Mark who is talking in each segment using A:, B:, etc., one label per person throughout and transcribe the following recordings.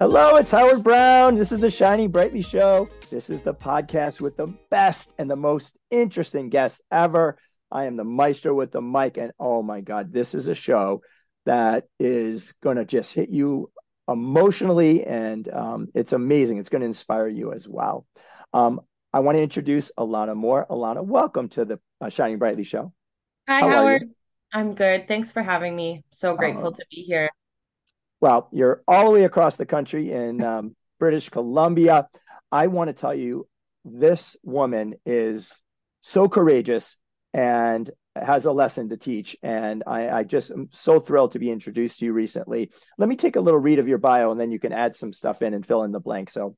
A: Hello, it's Howard Brown. This is the Shining Brightly Show. This is the podcast with the best and the most interesting guests ever. I am the maestro with the mic, and oh my God, this is a show that is going to just hit you emotionally, and um, it's amazing. It's going to inspire you as well. Um, I want to introduce Alana Moor. Alana, welcome to the uh, Shining Brightly Show.
B: Hi, How Howard. I'm good. Thanks for having me. So grateful uh, to be here
A: well, you're all the way across the country in um, British Columbia. I want to tell you, this woman is so courageous and has a lesson to teach. And I, I, just am so thrilled to be introduced to you recently. Let me take a little read of your bio and then you can add some stuff in and fill in the blank. So,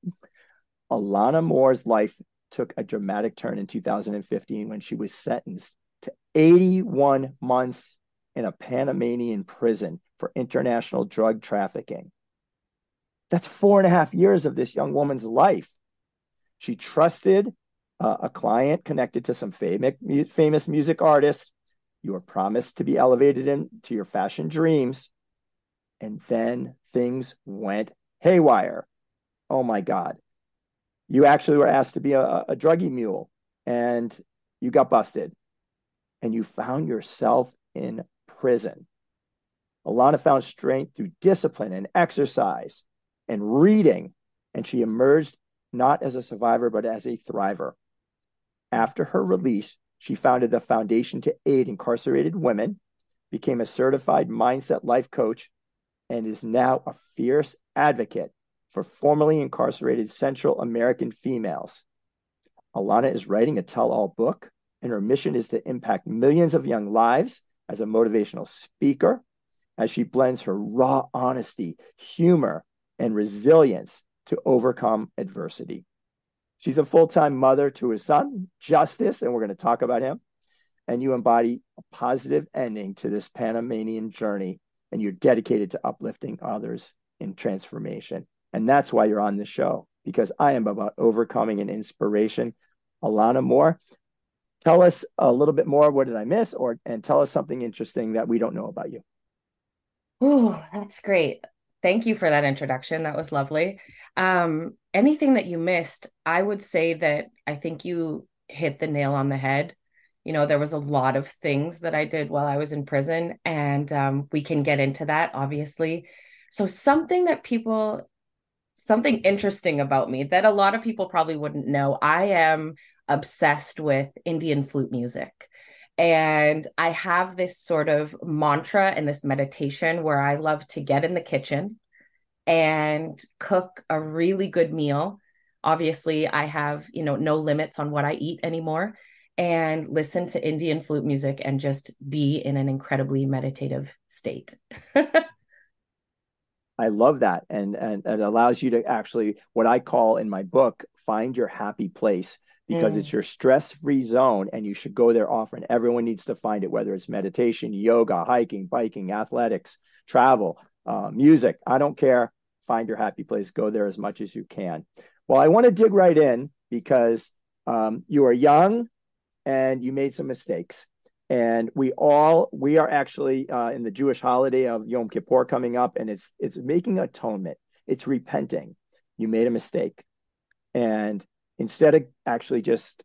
A: Alana Moor's life took a dramatic turn in 2015 when she was sentenced to 81 months in a Panamanian prison for international drug trafficking. That's four and a half years of this young woman's life. She trusted uh, a client connected to some famous, famous music artist. You were promised to be elevated into your fashion dreams. And then things went haywire. Oh my God. You actually were asked to be a, a mule and you got busted. And you found yourself in prison. Alana found strength through discipline and exercise and reading, and she emerged not as a survivor, but as a thriver. After her release, she founded the Foundation to Aid Incarcerated Women, became a certified mindset life coach, and is now a fierce advocate for formerly incarcerated Central American females. Alana is writing a tell all book, and her mission is to impact millions of young lives as a motivational speaker, as she blends her raw honesty, humor, and resilience to overcome adversity. She's a full time mother to her son, Justice, and we're going to talk about him. And you embody a positive ending to this Panamanian journey, and you're dedicated to uplifting others in transformation. And that's why you're on the show, because I am about overcoming an inspiration. Alana Moor, tell us a little bit more. What did I miss? Or and tell us something interesting that we don't know about you.
B: Oh, that's great. Thank you for that introduction. That was lovely. Um, anything that you missed, I would say that I think you hit the nail on the head. You know, there was a lot of things that I did while I was in prison, and um, we can get into that, obviously. So, something that people, something interesting about me that a lot of people probably wouldn't know I am obsessed with Indian flute music. And I have this sort of mantra and this meditation where I love to get in the kitchen and cook a really good meal. Obviously, I have, you know, no limits on what I eat anymore and listen to Indian flute music and just be in an incredibly meditative state.
A: I love that. And, and it allows you to actually, what I call in my book, find your happy place because mm. it's your stress free zone and you should go there often. Everyone needs to find it, whether it's meditation, yoga, hiking, biking, athletics, travel, uh, music. I don't care. Find your happy place. Go there as much as you can. Well, I want to dig right in because um, you are young and you made some mistakes. And we all we are actually uh, in the Jewish holiday of Yom Kippur coming up, and it's it's making atonement. It's repenting. You made a mistake, and instead of actually just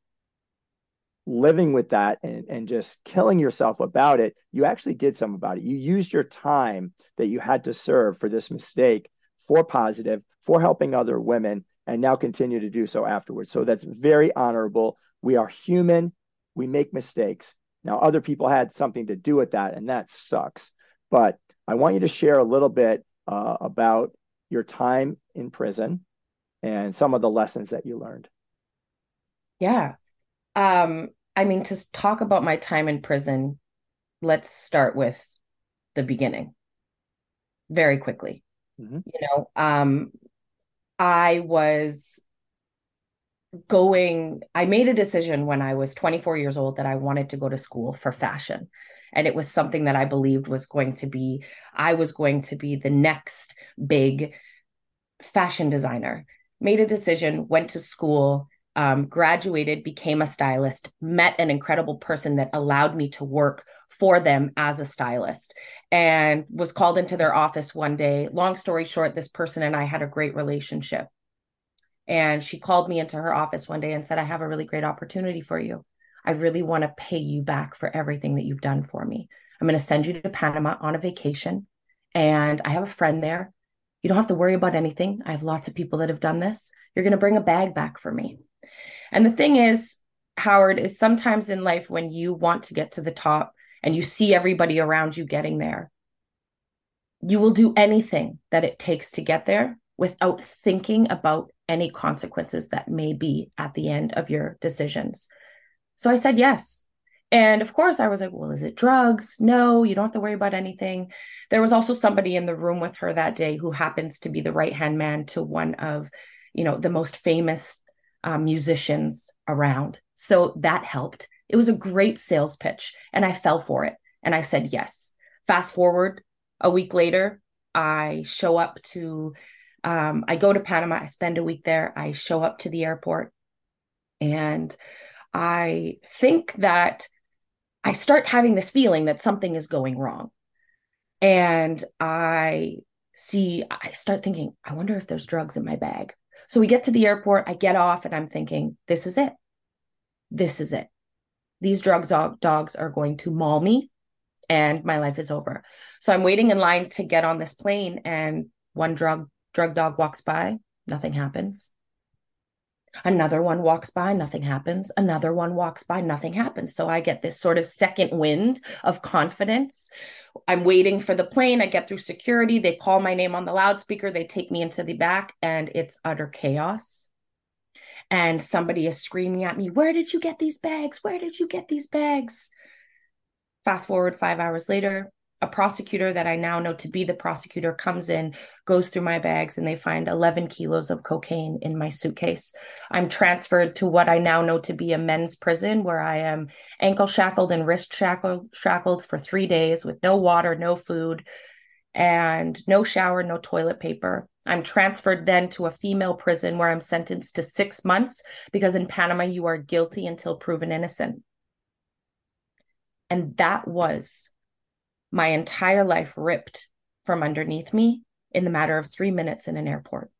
A: living with that and, and just killing yourself about it, you actually did something about it. You used your time that you had to serve for this mistake for positive, for helping other women, and now continue to do so afterwards. So that's very honorable. We are human, we make mistakes. Now, other people had something to do with that, and that sucks. But I want you to share a little bit uh, about your time in prison and some of the lessons that you learned.
B: Yeah. Um, I mean, to talk about my time in prison, let's start with the beginning very quickly. Mm-hmm. You know, um, I was going, I made a decision when I was 24 years old that I wanted to go to school for fashion. And it was something that I believed was going to be, I was going to be the next big fashion designer. Made a decision, went to school, um, graduated, became a stylist, met an incredible person that allowed me to work for them as a stylist, and was called into their office one day. Long story short, this person and I had a great relationship. And she called me into her office one day and said, I have a really great opportunity for you. I really want to pay you back for everything that you've done for me. I'm going to send you to Panama on a vacation. And I have a friend there. You don't have to worry about anything. I have lots of people that have done this. You're going to bring a bag back for me. And the thing is, Howard, is sometimes in life when you want to get to the top and you see everybody around you getting there, you will do anything that it takes to get there without thinking about any consequences that may be at the end of your decisions. So I said yes. And of course, I was like, well, is it drugs? No, you don't have to worry about anything. There was also somebody in the room with her that day who happens to be the right hand man to one of, you know, the most famous um, musicians around. So that helped. It was a great sales pitch, and I fell for it. And I said yes. Fast forward a week later, I show up to um, I go to Panama, I spend a week there, I show up to the airport, and I think that I start having this feeling that something is going wrong. And I see, I start thinking, I wonder if there's drugs in my bag. So we get to the airport, I get off, and I'm thinking, this is it. This is it. These drugs dogs are going to maul me and my life is over. So I'm waiting in line to get on this plane and one drug Drug dog walks by, nothing happens. Another one walks by, nothing happens. Another one walks by, nothing happens. So I get this sort of second wind of confidence. I'm waiting for the plane. I get through security. They call my name on the loudspeaker. They take me into the back, and it's utter chaos. And somebody is screaming at me, Where did you get these bags? Where did you get these bags? Fast forward five hours later, a prosecutor that I now know to be the prosecutor comes in, goes through my bags, and they find 11 kilos of cocaine in my suitcase. I'm transferred to what I now know to be a men's prison where I am ankle shackled and wrist shackled, shackled for three days with no water, no food, and no shower, no toilet paper. I'm transferred then to a female prison where I'm sentenced to six months because in Panama, you are guilty until proven innocent. And that was my entire life ripped from underneath me in the matter of three minutes in an airport.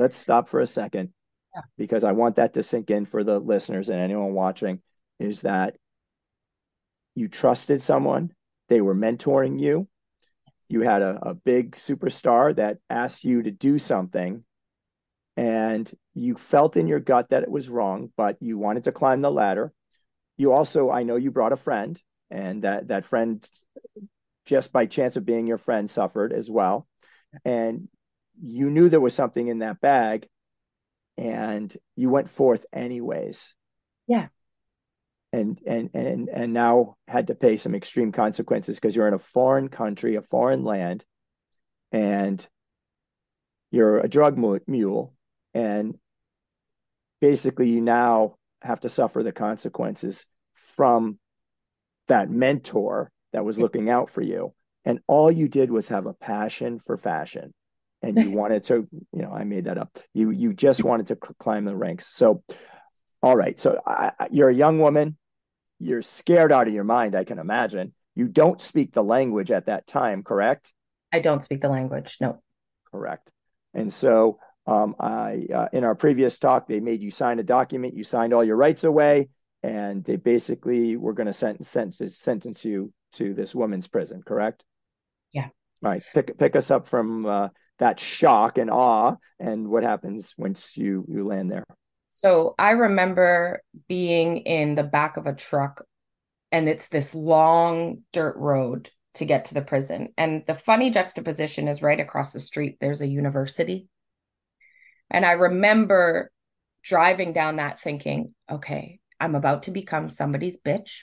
A: Let's stop for a second yeah. because I want that to sink in for the listeners and anyone watching is that you trusted someone, they were mentoring you, you had a, a big superstar that asked you to do something and you felt in your gut that it was wrong, but you wanted to climb the ladder. You also, I know you brought a friend, and that that friend just by chance of being your friend suffered as well. And you knew there was something in that bag and you went forth anyways.
B: Yeah.
A: And and and and now had to pay some extreme consequences because you're in a foreign country a foreign land and you're a drug mule. And basically you now have to suffer the consequences from that mentor that was looking out for you. And all you did was have a passion for fashion. And you wanted to you know i made that up. You you just wanted to climb the ranks. So all right. So I, you're a young woman. You're scared out of your mind i can imagine. You don't speak the language at that time correct?
B: I don't speak the language no.
A: Correct. And so um, I, uh, in our previous talk, they made you sign a document. You signed all your rights away, and they basically were going to sentence, sentence sentence you to this woman's prison, correct?
B: Yeah.
A: All right. Pick pick us up from uh, that shock and awe, and what happens once you you land there.
B: So I remember being in the back of a truck, and it's this long dirt road to get to the prison. And the funny juxtaposition is right across the street. There's a university, and I remember driving down that thinking, okay, I'm about to become somebody's bitch.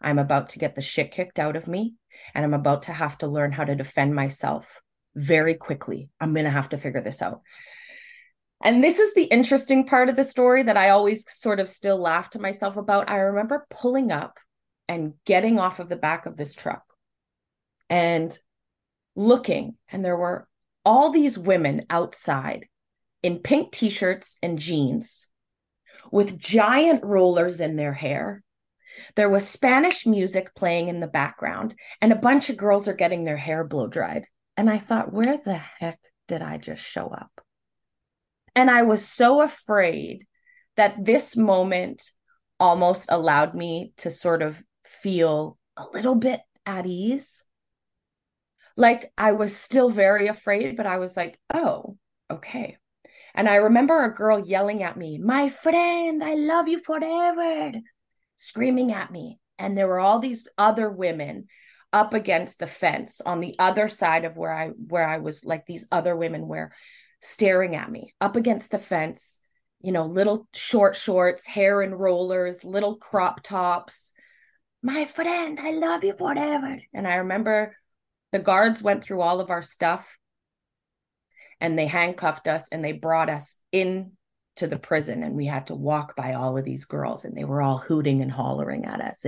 B: I'm about to get the shit kicked out of me and I'm about to have to learn how to defend myself very quickly. I'm going to have to figure this out. And this is the interesting part of the story that I always sort of still laugh to myself about. I remember pulling up and getting off of the back of this truck and looking, and there were all these women outside in pink t shirts and jeans with giant rollers in their hair. There was Spanish music playing in the background, and a bunch of girls are getting their hair blow dried. And I thought, where the heck did I just show up? And I was so afraid that this moment almost allowed me to sort of feel a little bit at ease. Like I was still very afraid, but I was like, oh, okay. And I remember a girl yelling at me, My friend, I love you forever, screaming at me. And there were all these other women up against the fence on the other side of where I where I was like these other women were staring at me up against the fence, you know, little short shorts, hair and rollers, little crop tops. My friend, I love you forever. And I remember the guards went through all of our stuff and they handcuffed us and they brought us in to the prison and we had to walk by all of these girls and they were all hooting and hollering at us.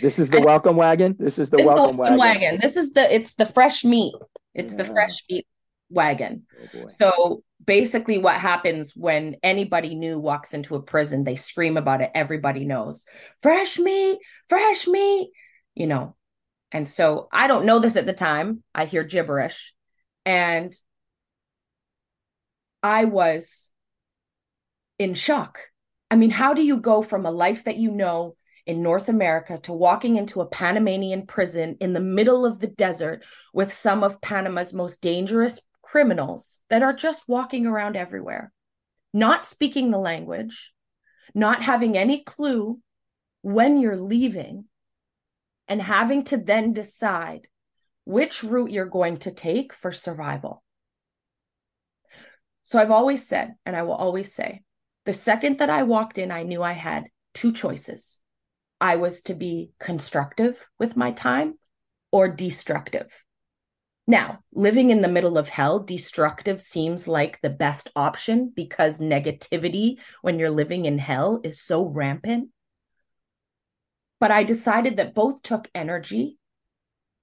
A: This is the and welcome wagon. This is the welcome, welcome wagon. wagon.
B: This is the it's the fresh meat. It's yeah. the fresh meat wagon. Oh so basically what happens when anybody new walks into a prison, they scream about it. Everybody knows. Fresh meat, fresh meat, you know. And so I don't know this at the time. I hear gibberish. And I was in shock. I mean, how do you go from a life that you know in North America to walking into a Panamanian prison in the middle of the desert with some of Panama's most dangerous criminals that are just walking around everywhere, not speaking the language, not having any clue when you're leaving, and having to then decide which route you're going to take for survival. So I've always said, and I will always say, the second that I walked in, I knew I had two choices. I was to be constructive with my time or destructive. Now, living in the middle of hell, destructive seems like the best option because negativity when you're living in hell is so rampant. But I decided that both took energy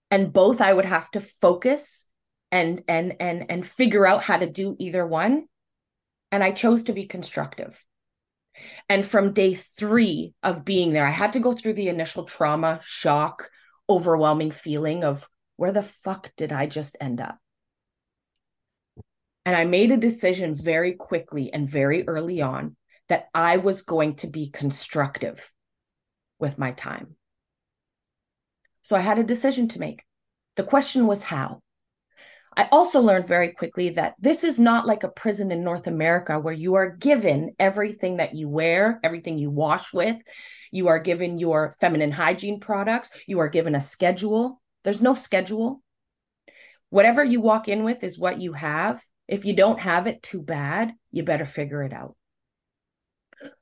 B: and both I would have to focus and and and and figure out how to do either one and i chose to be constructive. And from day 3 of being there i had to go through the initial trauma shock overwhelming feeling of where the fuck did i just end up? And i made a decision very quickly and very early on that i was going to be constructive with my time. So i had a decision to make. The question was how I also learned very quickly that this is not like a prison in North America where you are given everything that you wear, everything you wash with. You are given your feminine hygiene products. You are given a schedule. There's no schedule. Whatever you walk in with is what you have. If you don't have it, too bad. You better figure it out.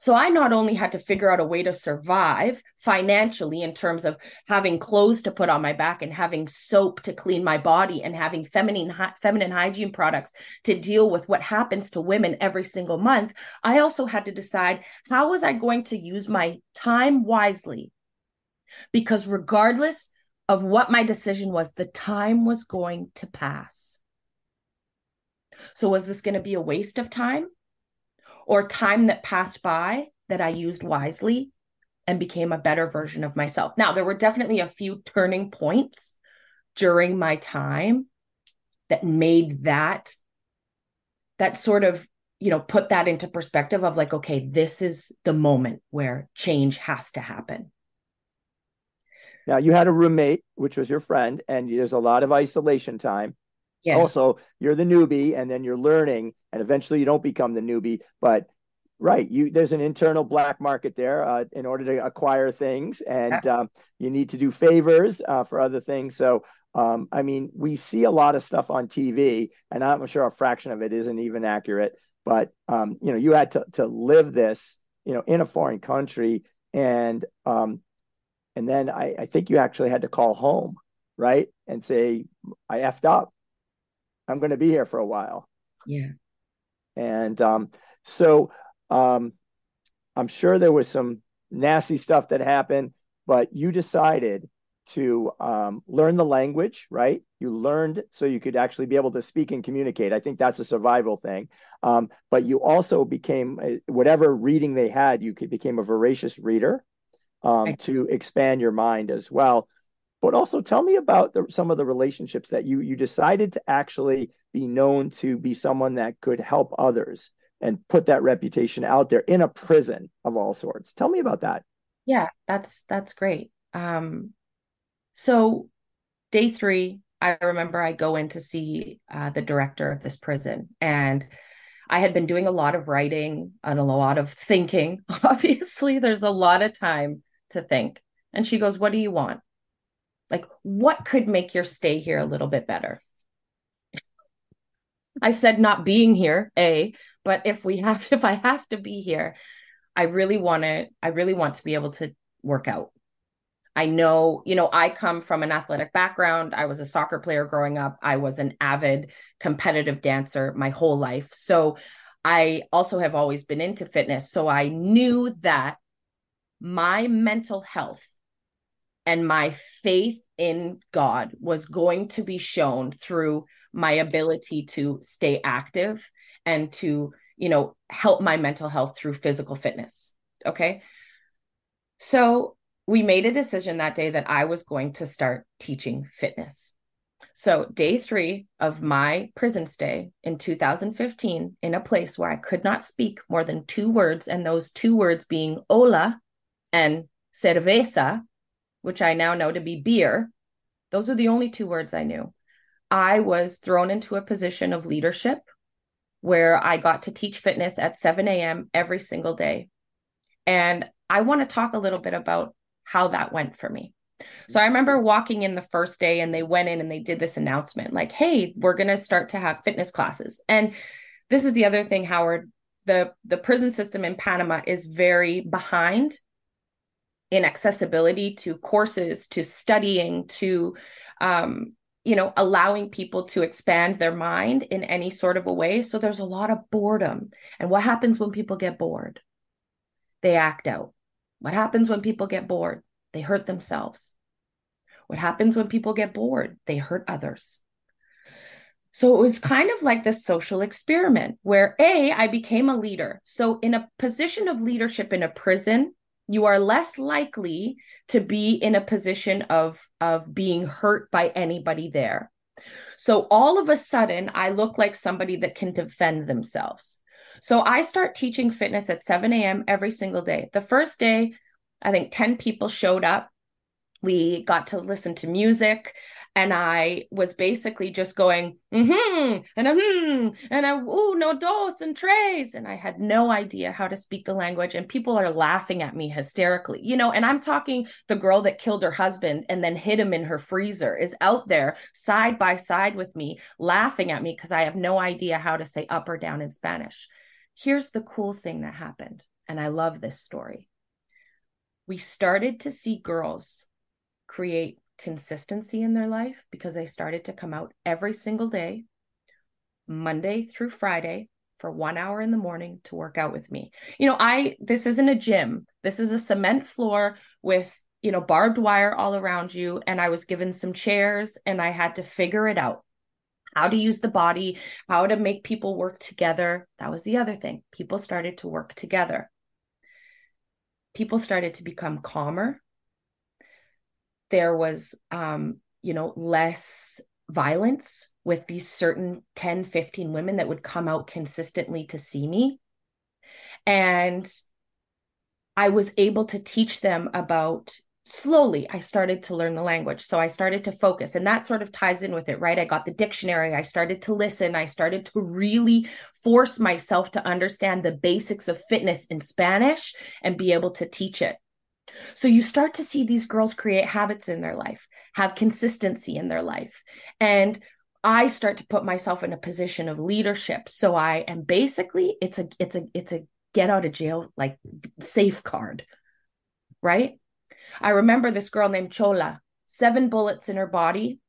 B: So I not only had to figure out a way to survive financially in terms of having clothes to put on my back and having soap to clean my body and having feminine feminine hygiene products to deal with what happens to women every single month, I also had to decide how was I going to use my time wisely? Because regardless of what my decision was, the time was going to pass. So was this going to be a waste of time? Or time that passed by that I used wisely and became a better version of myself. Now, there were definitely a few turning points during my time that made that that sort of you know put that into perspective of like okay this is the moment where change has to happen
A: now you had a roommate which was your friend and there's a lot of isolation time Yes. Also, you're the newbie and then you're learning and eventually you don't become the newbie, but right, you there's an internal black market there uh, in order to acquire things and yeah. um, you need to do favors uh, for other things. So um, I mean, we see a lot of stuff on TV, and I'm sure a fraction of it isn't even accurate. But um, you know, you had to to live this, you know, in a foreign country, and um, and then I, I think you actually had to call home, right, and say I effed up. I'm going to be here for a while.
B: Yeah.
A: And um, so um, I'm sure there was some nasty stuff that happened, but you decided to um, learn the language, right? You learned so you could actually be able to speak and communicate. I think that's a survival thing. Um, but you also became whatever reading they had, you could, became a voracious reader um, right. to expand your mind as well. But also tell me about the, some of the relationships that you you decided to actually be known to be someone that could help others and put that reputation out there in a prison of all sorts. Tell me about that.
B: Yeah, that's that's great. Um, so, day three, I remember I go in to see uh, the director of this prison, and I had been doing a lot of writing and a lot of thinking. Obviously, there's a lot of time to think. And she goes, What do you want? Like, what could make your stay here a little bit better? I said, Not being here, A, but if we have, if I have to be here, I really want to, I really want to be able to work out. I know, you know, I come from an athletic background. I was a soccer player growing up. I was an avid competitive dancer my whole life. So I also have always been into fitness. So I knew that my mental health and my faith in God was going to be shown through my ability to stay active and to, you know, help my mental health through physical fitness. Okay. So we made a decision that day that I was going to start teaching fitness. So, day three of my prison stay in 2015, in a place where I could not speak more than two words, and those two words being hola and cerveza, which I now know to be beer. Those are the only two words I knew. I was thrown into a position of leadership where I got to teach fitness at 7 a.m. every single day. And I want to talk a little bit about how that went for me. So I remember walking in the first day and they went in and they did this announcement like, hey, we're going to start to have fitness classes. And this is the other thing, Howard. The, the prison system in Panama is very behind in accessibility to courses, to studying, to, um, you know, allowing people to expand their mind in any sort of a way. So there's a lot of boredom. And what happens when people get bored? They act out. What happens when people get bored? They hurt themselves. What happens when people get bored? They hurt others. So it was kind of like this social experiment where A, I became a leader. So, in a position of leadership in a prison, you are less likely to be in a position of, of being hurt by anybody there. So, all of a sudden, I look like somebody that can defend themselves. So I start teaching fitness at 7 a.m. every single day. The first day, I think 10 people showed up. We got to listen to music. And I was basically just going, mm-hmm, and hmm, and a ooh, no dos and tres. And I had no idea how to speak the language. And people are laughing at me hysterically, you know. And I'm talking the girl that killed her husband and then hid him in her freezer is out there side by side with me, laughing at me because I have no idea how to say up or down in Spanish. Here's the cool thing that happened, and I love this story. We started to see girls create consistency in their life because they started to come out every single day, Monday through Friday, for one hour in the morning to work out with me. You know, I, this isn't a gym, this is a cement floor with, you know, barbed wire all around you. And I was given some chairs and I had to figure it out how to use the body, how to make people work together. That was the other thing. People started to work together. People started to become calmer. There was, um, you know, less violence with these certain 10, 15 women that would come out consistently to see me. And I was able to teach them about slowly I started to learn the language. So I started to focus, and that sort of ties in with it, right? I got the dictionary, I started to listen, I started to really force myself to understand the basics of fitness in Spanish and be able to teach it. So you start to see these girls create habits in their life, have consistency in their life. And I start to put myself in a position of leadership. So I am basically it's a it's a it's a get out of jail like safeguard, right? I remember this girl named Chola, seven bullets in her body,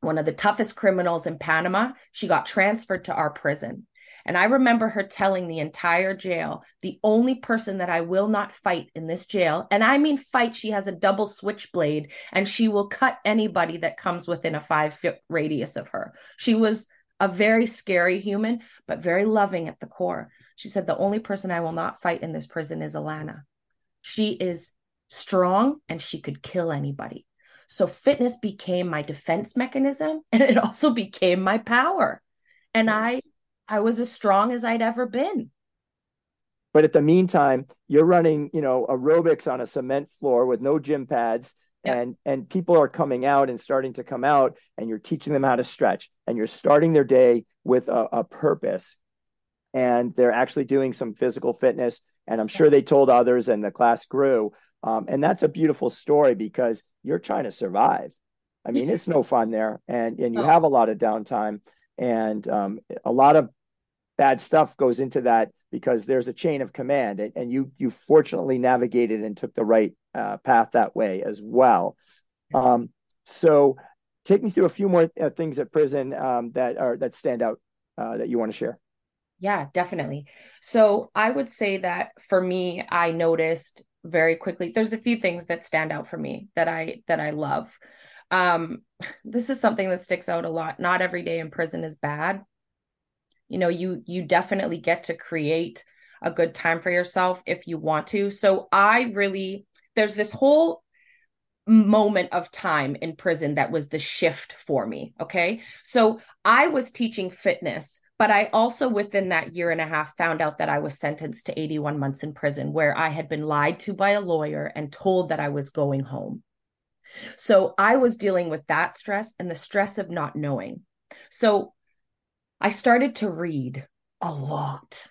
B: one of the toughest criminals in Panama. She got transferred to our prison. And I remember her telling the entire jail, the only person that I will not fight in this jail, and I mean fight, she has a double switchblade and she will cut anybody that comes within a five foot radius of her. She was a very scary human, but very loving at the core. She said, The only person I will not fight in this prison is Alana. She is strong and she could kill anybody. So fitness became my defense mechanism and it also became my power. And I I was as strong as I'd ever been.
A: But at the meantime, you're running, you know, aerobics on a cement floor with no gym pads and and people are coming out and starting to come out and you're teaching them how to stretch and you're starting their day with a, a purpose. And they're actually doing some physical fitness and i'm sure they told others and the class grew. Um, and that's a beautiful story because you're trying to survive. I mean it's no fun there and and you have a lot of downtime and um, a lot of bad stuff goes into that because there's a chain of command and, and you you fortunately navigated and took the right uh, path that way as well. Um, so take me through a few more uh, things at prison um, that are that stand out uh, that you want to share.
B: Yeah definitely. So i would say that for me i noticed very quickly there's a few things that stand out for me that i that i love. Um this is something that sticks out a lot. Not every day in prison is bad you know you you definitely get to create a good time for yourself if you want to. So i really there's this whole moment of time in prison that was the shift for me okay? So i was teaching fitness but i also within that year and a half found out that i was sentenced to 81 months in prison where i had been lied to by a lawyer and told that i was going home. So i was dealing with that stress and the stress of not knowing. So I started to read a lot.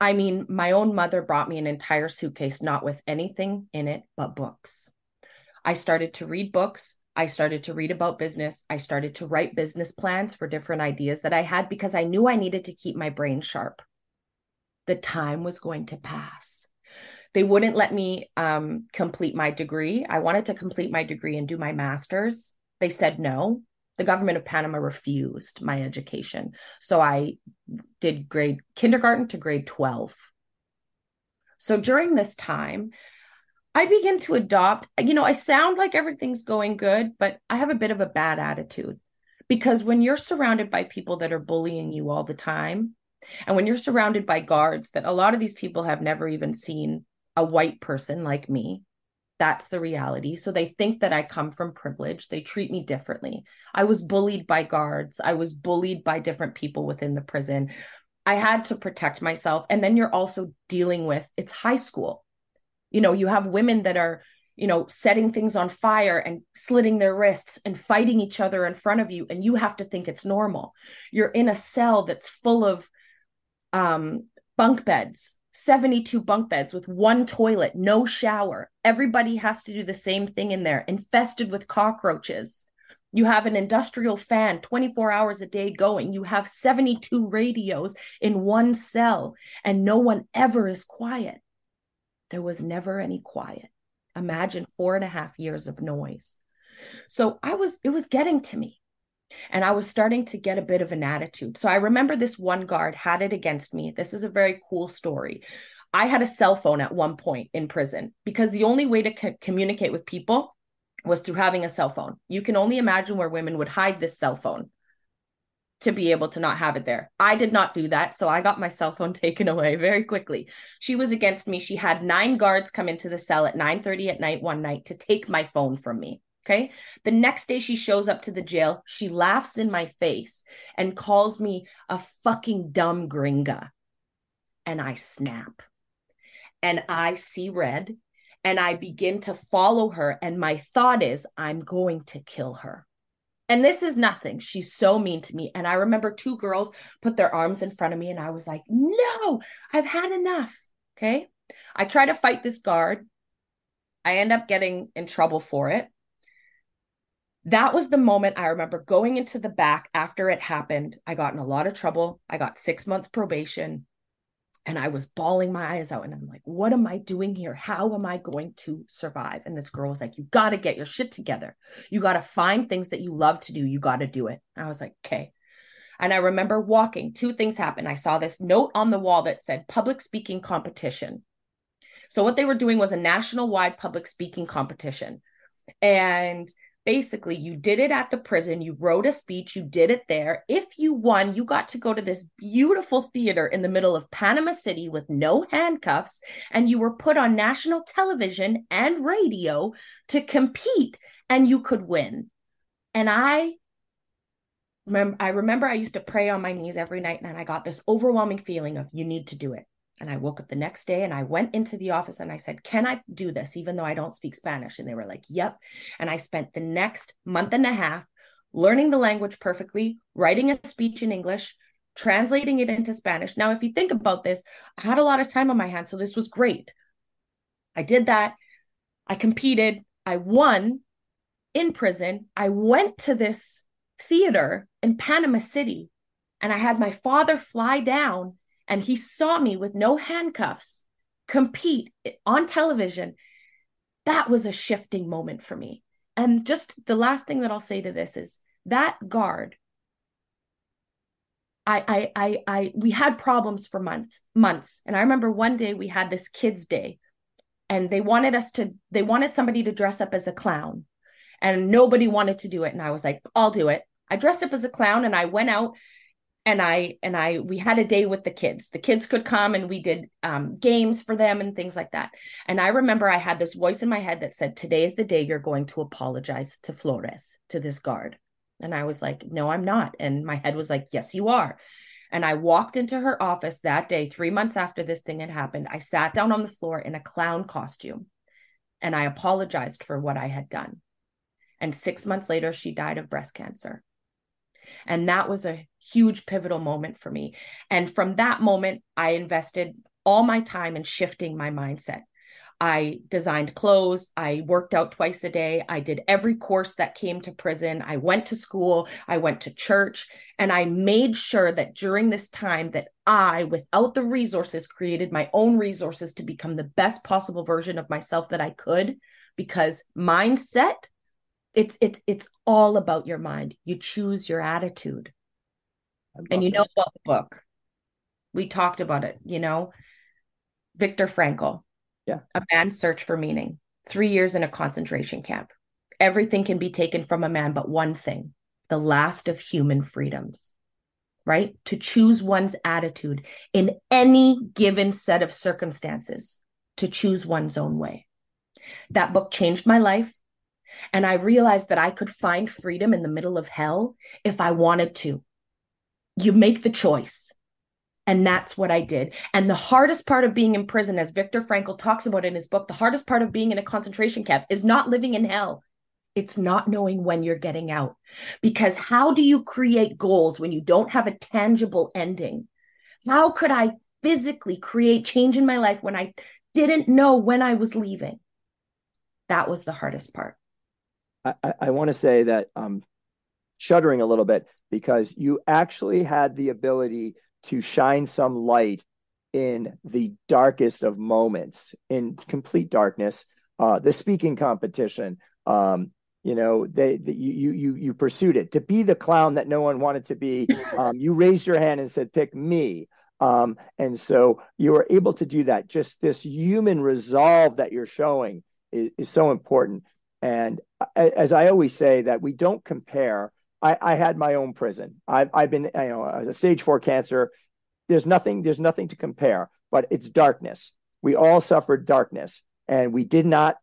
B: I mean, my own mother brought me an entire suitcase, not with anything in it but books. I started to read books. I started to read about business. I started to write business plans for different ideas that I had because I knew I needed to keep my brain sharp. The time was going to pass. They wouldn't let me um, complete my degree. I wanted to complete my degree and do my master's. They said no the government of Panama refused my education. So I did grade kindergarten to grade 12. So during this time, I begin to adopt, you know, I sound like everything's going good, but I have a bit of a bad attitude because when you're surrounded by people that are bullying you all the time, and when you're surrounded by guards that a lot of these people have never even seen a white person like me, that's the reality. So they think that I come from privilege. They treat me differently. I was bullied by guards. I was bullied by different people within the prison. I had to protect myself. And then you're also dealing with it's high school. You know, you have women that are, you know, setting things on fire and slitting their wrists and fighting each other in front of you. And you have to think it's normal. You're in a cell that's full of um, bunk beds 72 bunk beds with one toilet, no shower. Everybody has to do the same thing in there, infested with cockroaches. You have an industrial fan 24 hours a day going. You have 72 radios in one cell, and no one ever is quiet. There was never any quiet. Imagine four and a half years of noise. So I was, it was getting to me and I was starting to get a bit of an attitude. So I remember this one guard had it against me. This is a very cool story. I had a cell phone at one point in prison because the only way to co- communicate with people was through having a cell phone. You can only imagine where women would hide this cell phone to be able to not have it there. I did not do that, so I got my cell phone taken away very quickly. She was against me. She had nine guards come into the cell at 9:30 at night one night to take my phone from me. Okay. The next day she shows up to the jail. She laughs in my face and calls me a fucking dumb gringa. And I snap and I see red and I begin to follow her. And my thought is, I'm going to kill her. And this is nothing. She's so mean to me. And I remember two girls put their arms in front of me, and I was like, no, I've had enough. Okay. I try to fight this guard. I end up getting in trouble for it that was the moment I remember going into the back after it happened. I got in a lot of trouble. I got six months probation and I was bawling my eyes out. And I'm like, what am I doing here? How am I going to survive? And this girl was like, you got to get your shit together. You got to find things that you love to do. You got to do it. And I was like, okay. And I remember walking, two things happened. I saw this note on the wall that said public speaking competition. So, what they were doing was a national wide public speaking competition. And basically you did it at the prison you wrote a speech you did it there. If you won you got to go to this beautiful theater in the middle of panama city with no handcuffs and you were put on national television and radio to compete and you could win. And i remember i remember i used to pray on my knees every night and i got this overwhelming feeling of you need to do it and I woke up the next day and I went into the office and I said, Can I do this even though I don't speak Spanish? And they were like, Yep. And I spent the next month and a half learning the language perfectly, writing a speech in English, translating it into Spanish. Now, if you think about this, I had a lot of time on my hands. So this was great. I did that. I competed. I won in prison. I went to this theater in Panama City and I had my father fly down and he saw me with no handcuffs compete on television, that was a shifting moment for me. And just the last thing that I'll say to this is that guard. I, I, I, I, we had problems for months, months. And I remember one day we had this kids' day, and they wanted us to, they wanted somebody to dress up as a clown, and nobody wanted to do it. And I was like, I'll do it. I dressed up as a clown, and I went out and I and I we had a day with the kids. The kids could come and we did um, games for them and things like that. And I remember I had this voice in my head that said, "Today is the day you're going to apologize to Flores, to this guard." And I was like, "No, I'm not." And my head was like, "Yes, you are." And I walked into her office that day, three months after this thing had happened. I sat down on the floor in a clown costume and I apologized for what I had done. And six months later, she died of breast cancer. And that was a huge pivotal moment for me. And from that moment, I invested all my time in shifting my mindset. I designed clothes. I worked out twice a day. I did every course that came to prison. I went to school. I went to church. And I made sure that during this time that I, without the resources, created my own resources to become the best possible version of myself that I could because mindset it's it's it's all about your mind. You choose your attitude. And you know about the book. We talked about it you know? Viktor frankl
A: yeah.
B: A man's search for meaning three years in a concentration camp. Everything can be taken from a man but one thing the last of human freedoms right? To choose one's attitude in any given set of circumstances to choose one's own way. That book changed my life and I realized that I could find freedom in the middle of hell if I wanted to. You make the choice. And that's what I did. And the hardest part of being in prison, as Viktor Frankl talks about in his book, the hardest part of being in a concentration camp is not living in hell. It's not knowing when you're getting out. Because how do you create goals when you don't have a tangible ending? How could I physically create change in my life when I didn't know when I was leaving? That was the hardest part.
A: I, I want to say that I'm shuddering a little bit because you actually had the ability to shine some light in the darkest of moments, in complete darkness. Uh, the speaking competition, um, you know, they, they, you you you pursued it to be the clown that no one wanted to be. Um, you raised your hand and said, "Pick me." Um, and so you were able to do that. Just this human resolve that you're showing is, is so important. And as I always say, that we don't compare. I, I had my own prison. I've, I've been, you know, as a stage four cancer. There's nothing. There's nothing to compare. But it's darkness. We all suffered darkness, and we did not,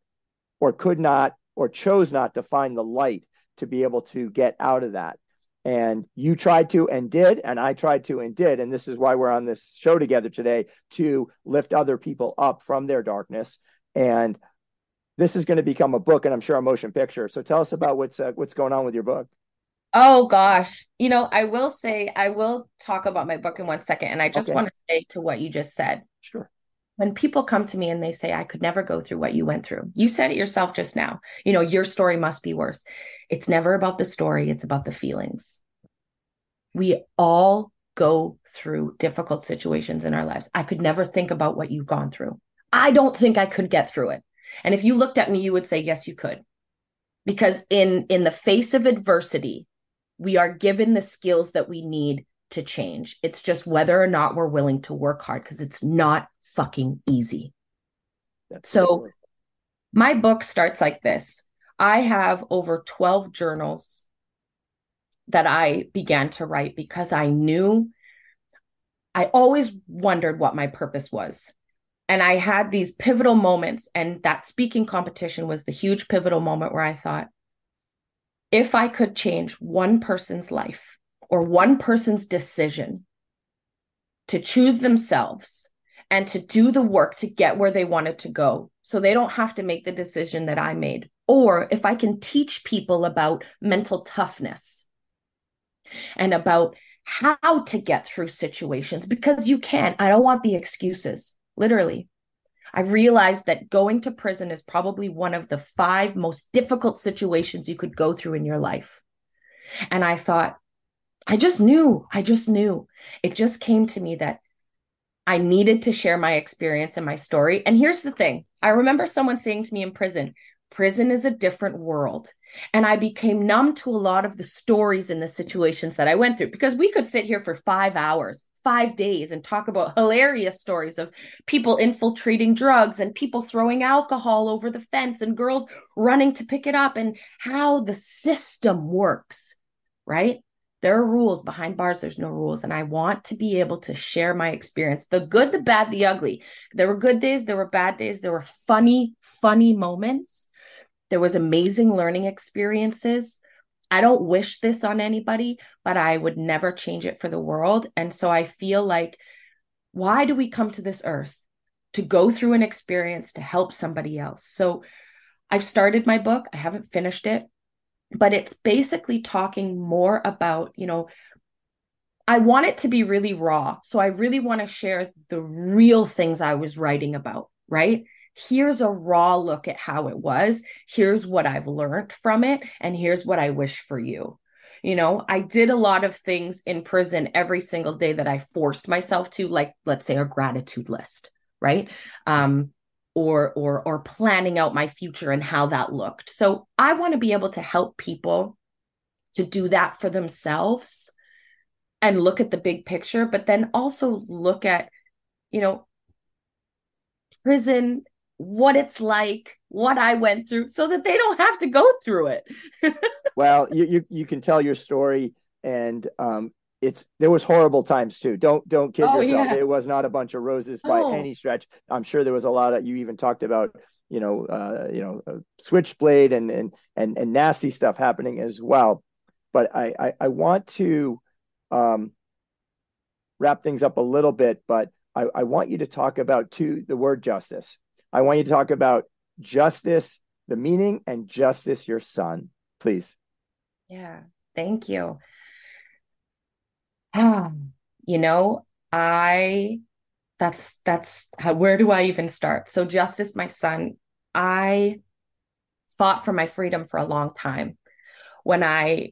A: or could not, or chose not to find the light to be able to get out of that. And you tried to and did, and I tried to and did. And this is why we're on this show together today to lift other people up from their darkness. And this is going to become a book and I'm sure a motion picture. So tell us about what's uh, what's going on with your book.
B: Oh gosh, you know, I will say I will talk about my book in one second and I just okay. want to say to what you just said.
A: Sure.
B: When people come to me and they say I could never go through what you went through. You said it yourself just now. You know, your story must be worse. It's never about the story, it's about the feelings. We all go through difficult situations in our lives. I could never think about what you've gone through. I don't think I could get through it. And if you looked at me, you would say, yes, you could. Because in in the face of adversity, we are given the skills that we need to change. It's just whether or not we're willing to work hard because it's not fucking easy. That's so, my book starts like this I have over 12 journals that I began to write because I knew I always wondered what my purpose was. And I had these pivotal moments, and that speaking competition was the huge pivotal moment where I thought, if I could change one person's life or one person's decision to choose themselves and to do the work to get where they wanted to go, so they don't have to make the decision that I made, or if I can teach people about mental toughness and about how to get through situations, because you can. I don't want the excuses, literally. I realized that going to prison is probably one of the five most difficult situations you could go through in your life. And I thought, I just knew, I just knew. It just came to me that I needed to share my experience and my story. And here's the thing I remember someone saying to me in prison, prison is a different world. And I became numb to a lot of the stories and the situations that I went through because we could sit here for five hours, five days, and talk about hilarious stories of people infiltrating drugs and people throwing alcohol over the fence and girls running to pick it up and how the system works, right? There are rules behind bars, there's no rules. And I want to be able to share my experience the good, the bad, the ugly. There were good days, there were bad days, there were funny, funny moments. There was amazing learning experiences. I don't wish this on anybody, but I would never change it for the world. And so I feel like, why do we come to this earth? To go through an experience to help somebody else. So I've started my book. I haven't finished it but it's basically talking more about, you know, I want it to be really raw. So I really want to share the real things I was writing about, right? Here's a raw look at how it was. Here's what I've learned from it. And here's what I wish for you. You know, I did a lot of things in prison every single day that I forced myself to, like, let's say, a gratitude list, right? Um, or or or planning out my future and how that looked. So I want to be able to help people to do that for themselves and look at the big picture, but then also look at, you know, prison, what it's like, what I went through, so that they don't have to go through it.
A: well, you, you you can tell your story and um, it's there was horrible times too. Don't don't kid oh, yourself. Yeah. It was not a bunch of roses by oh. any stretch. I'm sure there was a lot of you even talked about you know uh, you know switchblade and and and and nasty stuff happening as well. But I I, I want to um, wrap things up a little bit, but I, I want you to talk about two the word justice. I want you to talk about justice, the meaning, and justice your son, please.
B: Yeah, thank you. Ah, you know, I that's that's how where do I even start? So Justice, my son, I fought for my freedom for a long time. When I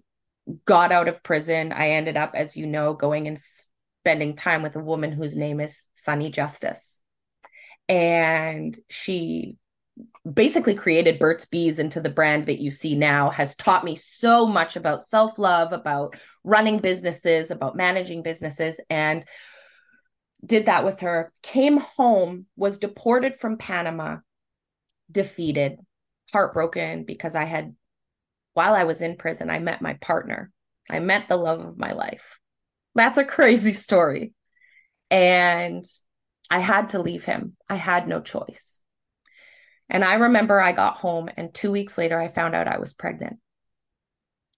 B: got out of prison, I ended up, as you know, going and spending time with a woman whose name is Sunny Justice. And she basically created Burt's Bees into the brand that you see now has taught me so much about self love, about running businesses, about managing businesses, and did that with her. Came home, was deported from Panama, defeated, heartbroken because I had, while I was in prison, I met my partner. I met the love of my life. That's a crazy story. And I had to leave him. I had no choice. And I remember I got home, and two weeks later, I found out I was pregnant.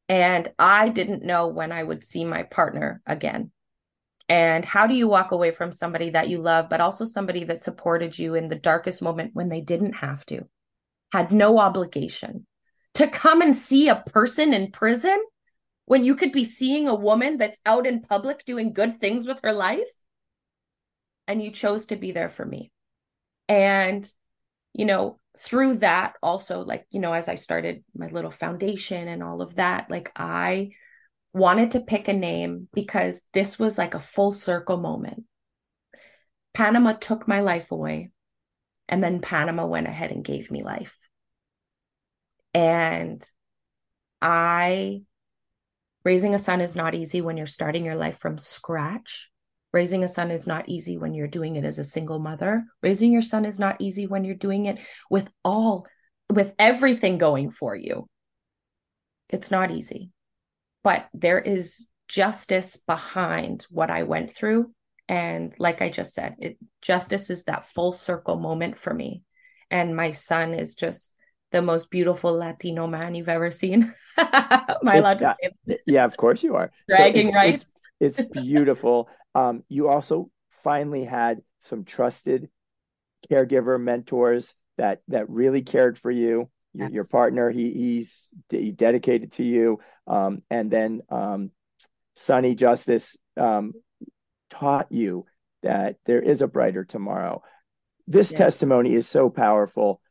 B: And I didn't know when I would see my partner again. And how do you walk away from somebody that you love, but also somebody that supported you in the darkest moment when they didn't have to, had no obligation to come and see a person in prison when you could be seeing a woman that's out in public doing good things with her life? And you chose to be there for me. And, you know, through that also like you know as i started my little foundation and all of that like i wanted to pick a name because this was like a full circle moment panama took my life away and then panama went ahead and gave me life and i Raising a son is not easy when you're starting your life from scratch. Raising a son is not easy when you're doing it as a single mother. Raising your son is not easy when you're doing it with all, with everything going for you. It's not easy. But there is justice behind what I went through. And like I just said, it, justice is that full circle moment for me. And my son is just the most beautiful Latino man you've ever seen. Am I allowed to
A: say Yeah, of course you are.
B: Dragging
A: so
B: right.
A: It's, it's beautiful. Um, you also finally had some trusted caregiver mentors that that really cared for you. Your, your partner, he he's he dedicated to you, um, and then um, Sonny Justice um, taught you that there is a brighter tomorrow. This testimony is so powerful.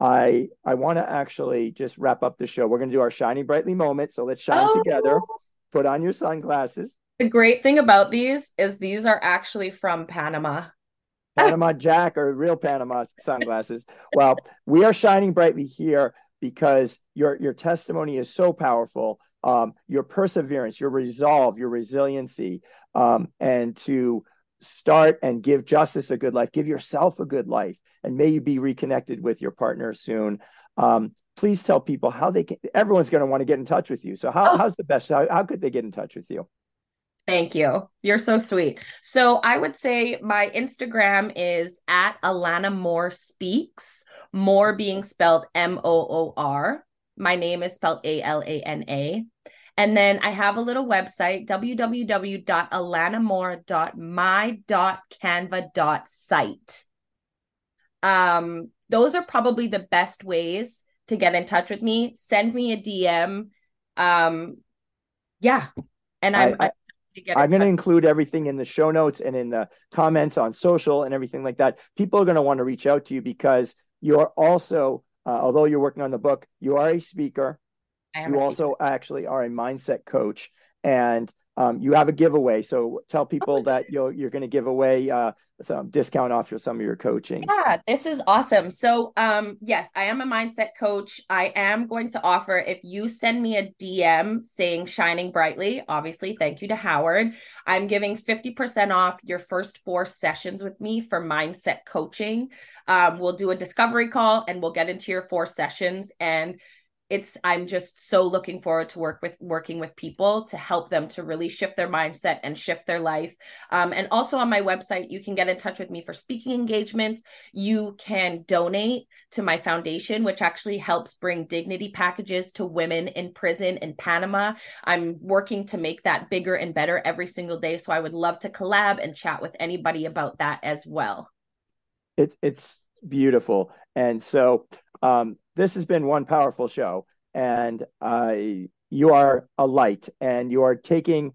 A: I I want to actually just wrap up the show. We're going to do our shining brightly moment. So let's shine oh. together. Put on your sunglasses.
B: The great thing about these is these are actually from Panama.
A: Panama Jack or real Panama sunglasses. well, we are shining brightly here because your your testimony is so powerful. Um, your perseverance, your resolve, your resiliency, um, and to start and give justice a good life, give yourself a good life and may you be reconnected with your partner soon. Um, please tell people how they can. Everyone's going to want to get in touch with you. So how, oh. how's the best? How, how could they get in touch with you?
B: Thank you. You're so sweet. So I would say my Instagram is at Alana Moor Speaks, Moor being spelled M O O R. My name is spelled A L A N A. And then I have a little website, www.alanamoor.my.canva.site um those are probably the best ways to get in touch with me send me a dm um yeah and i'm I,
A: I, am going to include everything in the show notes and in the comments on social and everything like that. People are going to want to reach out to you because you're also uh, although you're working on the book you are a speaker. You also actually are a mindset coach. And um, you have a giveaway. So tell people that you're you're going to give away uh, some discount off your some of your coaching.
B: Yeah, this is awesome. So um, yes, I am a mindset coach. I am going to offer if you send me a DM saying shining brightly. Obviously, thank you to Howard. I'm giving fifty percent off your first four sessions with me for mindset coaching. Um, we'll do a discovery call and we'll get into your four sessions and it's i'm just so looking forward to work with working with people to help them to really shift their mindset and shift their life. Um, and also on my website you can get in touch with me for speaking engagements. You can donate to my foundation which actually helps bring dignity packages to women in prison in panama. I'm working to make that bigger and better every single day. So i would love to collab and chat with anybody about that as well.
A: It's it's beautiful. And so um, this has been one powerful show, and uh, you are a light, and you are taking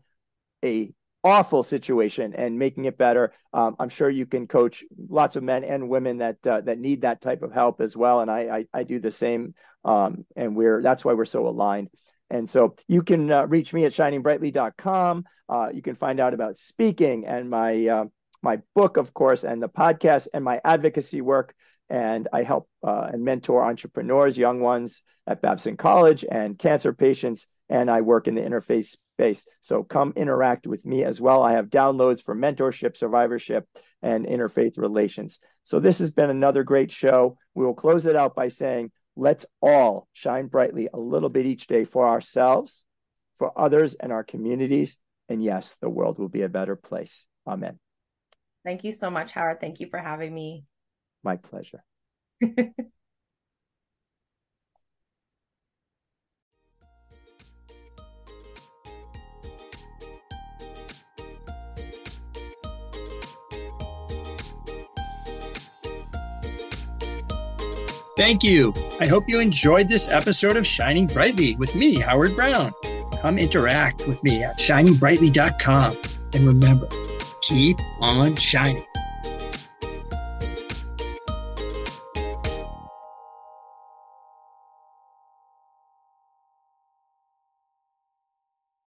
A: a awful situation and making it better. Um, I'm sure you can coach lots of men and women that uh, that need that type of help as well, and I I, I do the same. Um, and we're that's why we're so aligned. And so you can uh, reach me at shiningbrightly.com. Uh, you can find out about speaking and my uh, my book, of course, and the podcast and my advocacy work and I help uh, and mentor entrepreneurs, young ones at Babson College, and cancer patients. And I work in the interfaith space. So come interact with me as well. I have downloads for mentorship, survivorship, and interfaith relations. So this has been another great show. We will close it out by saying, let's all shine brightly a little bit each day for ourselves, for others, and our communities. And yes, the world will be a better place. Amen.
B: Thank you so much, Howard. Thank you for having me.
A: My pleasure.
C: Thank you. I hope you enjoyed this episode of Shining Brightly with me, Howard Brown. Come interact with me at shiningbrightly.com. And remember, keep on shining.